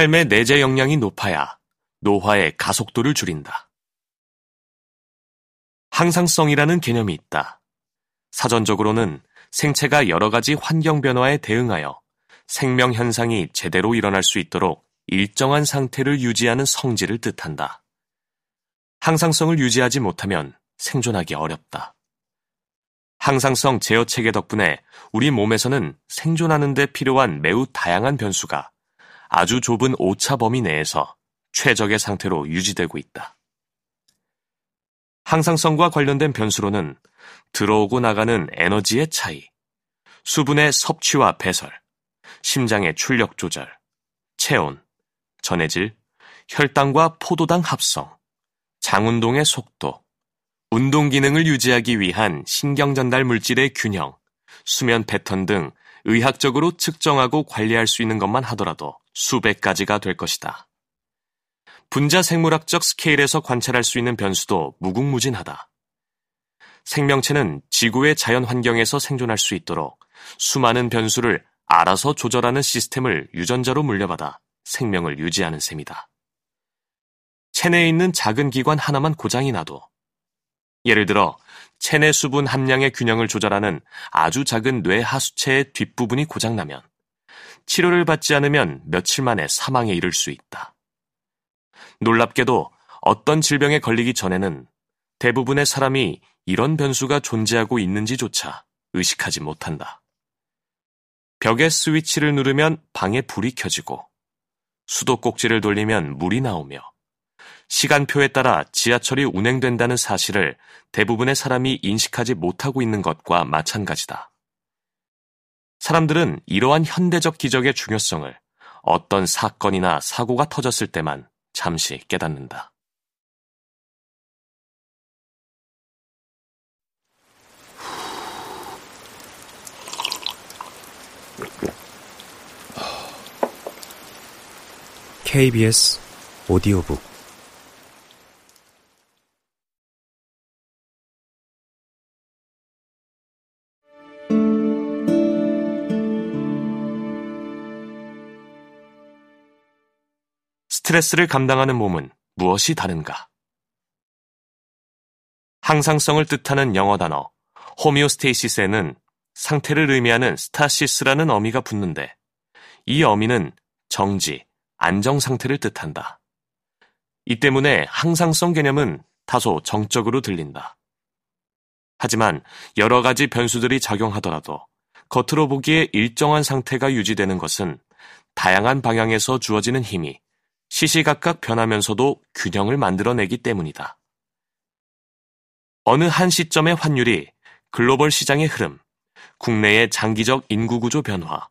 삶의 내재 역량이 높아야 노화의 가속도를 줄인다. 항상성이라는 개념이 있다. 사전적으로는 생체가 여러 가지 환경 변화에 대응하여 생명 현상이 제대로 일어날 수 있도록 일정한 상태를 유지하는 성질을 뜻한다. 항상성을 유지하지 못하면 생존하기 어렵다. 항상성 제어 체계 덕분에 우리 몸에서는 생존하는 데 필요한 매우 다양한 변수가 아주 좁은 오차 범위 내에서 최적의 상태로 유지되고 있다. 항상성과 관련된 변수로는 들어오고 나가는 에너지의 차이, 수분의 섭취와 배설, 심장의 출력 조절, 체온, 전해질, 혈당과 포도당 합성, 장운동의 속도, 운동 기능을 유지하기 위한 신경 전달 물질의 균형, 수면 패턴 등 의학적으로 측정하고 관리할 수 있는 것만 하더라도 수백 가지가 될 것이다. 분자 생물학적 스케일에서 관찰할 수 있는 변수도 무궁무진하다. 생명체는 지구의 자연 환경에서 생존할 수 있도록 수많은 변수를 알아서 조절하는 시스템을 유전자로 물려받아 생명을 유지하는 셈이다. 체내에 있는 작은 기관 하나만 고장이 나도 예를 들어 체내 수분 함량의 균형을 조절하는 아주 작은 뇌 하수체의 뒷부분이 고장나면 치료를 받지 않으면 며칠 만에 사망에 이를 수 있다. 놀랍게도 어떤 질병에 걸리기 전에는 대부분의 사람이 이런 변수가 존재하고 있는지조차 의식하지 못한다. 벽에 스위치를 누르면 방에 불이 켜지고 수도꼭지를 돌리면 물이 나오며 시간표에 따라 지하철이 운행된다는 사실을 대부분의 사람이 인식하지 못하고 있는 것과 마찬가지다. 사람들은 이러한 현대적 기적의 중요성을 어떤 사건이나 사고가 터졌을 때만 잠시 깨닫는다. KBS 오디오북 스트레스를 감당하는 몸은 무엇이 다른가? 항상성을 뜻하는 영어 단어 호미오스테이시스에는 상태를 의미하는 스타시스라는 어미가 붙는데 이 어미는 정지, 안정 상태를 뜻한다. 이 때문에 항상성 개념은 다소 정적으로 들린다. 하지만 여러 가지 변수들이 작용하더라도 겉으로 보기에 일정한 상태가 유지되는 것은 다양한 방향에서 주어지는 힘이 시시각각 변하면서도 균형을 만들어내기 때문이다. 어느 한 시점의 환율이 글로벌 시장의 흐름, 국내의 장기적 인구구조 변화,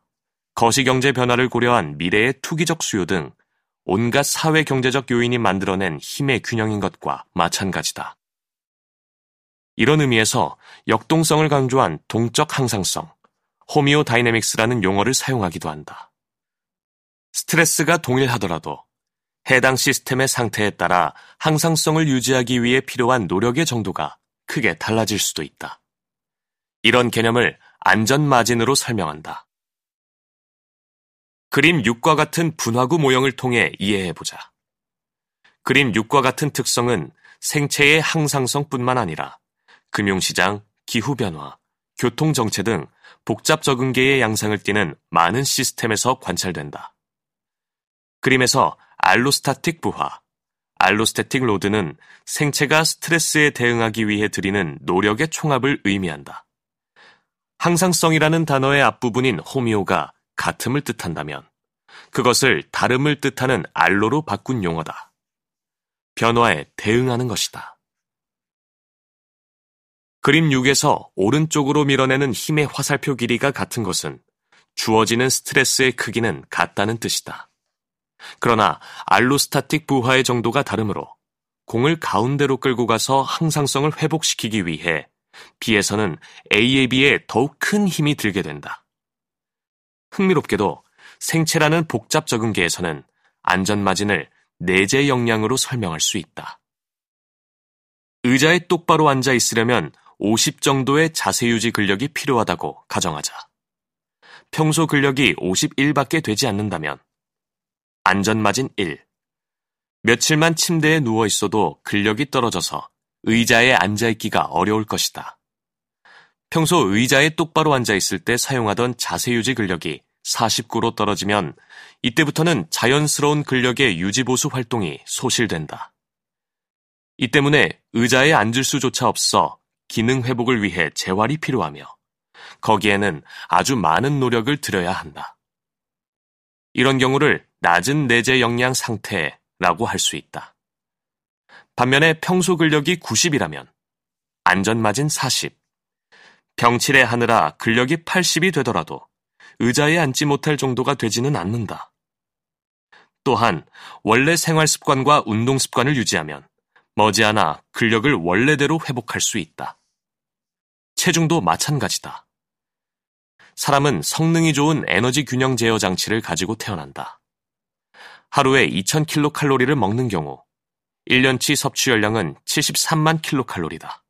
거시경제 변화를 고려한 미래의 투기적 수요 등 온갖 사회 경제적 요인이 만들어낸 힘의 균형인 것과 마찬가지다. 이런 의미에서 역동성을 강조한 동적 항상성, 호미오 다이내믹스라는 용어를 사용하기도 한다. 스트레스가 동일하더라도 해당 시스템의 상태에 따라 항상성을 유지하기 위해 필요한 노력의 정도가 크게 달라질 수도 있다. 이런 개념을 안전 마진으로 설명한다. 그림 6과 같은 분화구 모형을 통해 이해해보자. 그림 6과 같은 특성은 생체의 항상성뿐만 아니라 금융시장, 기후변화, 교통정체 등 복잡 적응계의 양상을 띠는 많은 시스템에서 관찰된다. 그림에서 알로스타틱 부하, allostatic load는 생체가 스트레스에 대응하기 위해 들이는 노력의 총합을 의미한다. 항상성이라는 단어의 앞부분인 homeo가 같음을 뜻한다면 그것을 다름을 뜻하는 allo로 바꾼 용어다. 변화에 대응하는 것이다. 그림 6에서 오른쪽으로 밀어내는 힘의 화살표 길이가 같은 것은 주어지는 스트레스의 크기는 같다는 뜻이다. 그러나 알로스타틱 부하의 정도가 다르므로 공을 가운데로 끌고 가서 항상성을 회복시키기 위해 B에서는 A에 비해 더욱 큰 힘이 들게 된다. 흥미롭게도 생체라는 복잡 적응계에서는 안전마진을 내재 역량으로 설명할 수 있다. 의자에 똑바로 앉아 있으려면 50 정도의 자세 유지 근력이 필요하다고 가정하자. 평소 근력이 51밖에 되지 않는다면 안전마진 1. 며칠만 침대에 누워 있어도 근력이 떨어져서 의자에 앉아있기가 어려울 것이다. 평소 의자에 똑바로 앉아있을 때 사용하던 자세 유지 근력이 49로 떨어지면 이때부터는 자연스러운 근력의 유지보수 활동이 소실된다. 이 때문에 의자에 앉을 수조차 없어 기능 회복을 위해 재활이 필요하며 거기에는 아주 많은 노력을 들여야 한다. 이런 경우를 낮은 내재 역량 상태라고 할 수 있다. 반면에 평소 근력이 90이라면 안전마진 40, 병치레 하느라 근력이 80이 되더라도 의자에 앉지 못할 정도가 되지는 않는다. 또한 원래 생활 습관과 운동 습관을 유지하면 머지않아 근력을 원래대로 회복할 수 있다. 체중도 마찬가지다. 사람은 성능이 좋은 에너지 균형 제어 장치를 가지고 태어난다. 하루에 2000kcal를 먹는 경우 1년치 섭취 열량은 73만 kcal다.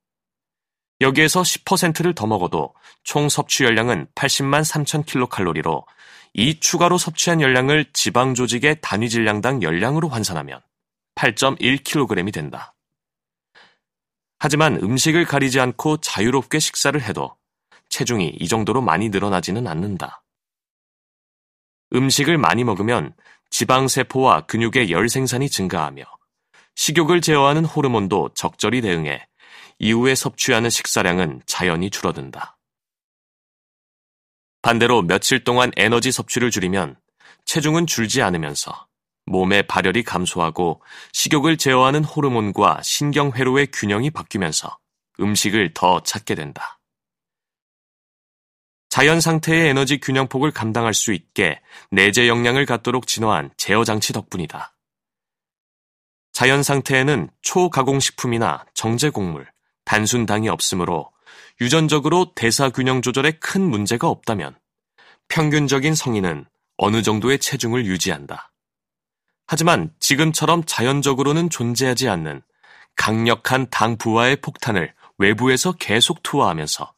여기에서 10%를 더 먹어도 총 섭취 열량은 80만 3천 kcal로 이 추가로 섭취한 열량을 지방 조직의 단위 질량당 열량으로 환산하면 8.1kg이 된다. 하지만 음식을 가리지 않고 자유롭게 식사를 해도 체중이 이 정도로 많이 늘어나지는 않는다. 음식을 많이 먹으면 지방세포와 근육의 열 생산이 증가하며 식욕을 제어하는 호르몬도 적절히 대응해 이후에 섭취하는 식사량은 자연히 줄어든다. 반대로 며칠 동안 에너지 섭취를 줄이면 체중은 줄지 않으면서 몸의 발열이 감소하고 식욕을 제어하는 호르몬과 신경회로의 균형이 바뀌면서 음식을 더 찾게 된다. 자연 상태의 에너지 균형폭을 감당할 수 있게 내재 역량을 갖도록 진화한 제어 장치 덕분이다. 자연 상태에는 초가공식품이나 정제 곡물, 단순 당이 없으므로 유전적으로 대사 균형 조절에 큰 문제가 없다면 평균적인 성인은 어느 정도의 체중을 유지한다. 하지만 지금처럼 자연적으로는 존재하지 않는 강력한 당 부하의 폭탄을 외부에서 계속 투하하면서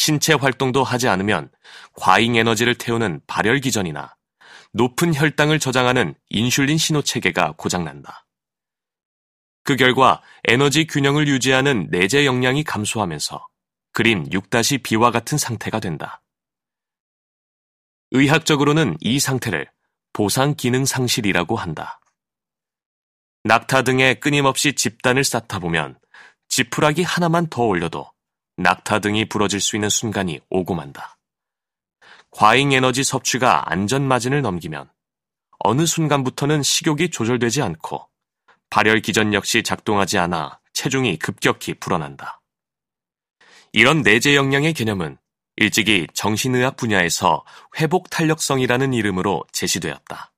신체 활동도 하지 않으면 과잉 에너지를 태우는 발열 기전이나 높은 혈당을 저장하는 인슐린 신호 체계가 고장난다. 그 결과 에너지 균형을 유지하는 내재 역량이 감소하면서 그린 6-B와 같은 상태가 된다. 의학적으로는 이 상태를 보상 기능 상실이라고 한다. 낙타 등에 끊임없이 집단을 쌓다 보면 지푸라기 하나만 더 올려도 낙타 등이 부러질 수 있는 순간이 오고 만다. 과잉 에너지 섭취가 안전 마진을 넘기면 어느 순간부터는 식욕이 조절되지 않고 발열 기전 역시 작동하지 않아 체중이 급격히 불어난다. 이런 내재 역량의 개념은 일찍이 정신의학 분야에서 회복 탄력성이라는 이름으로 제시되었다.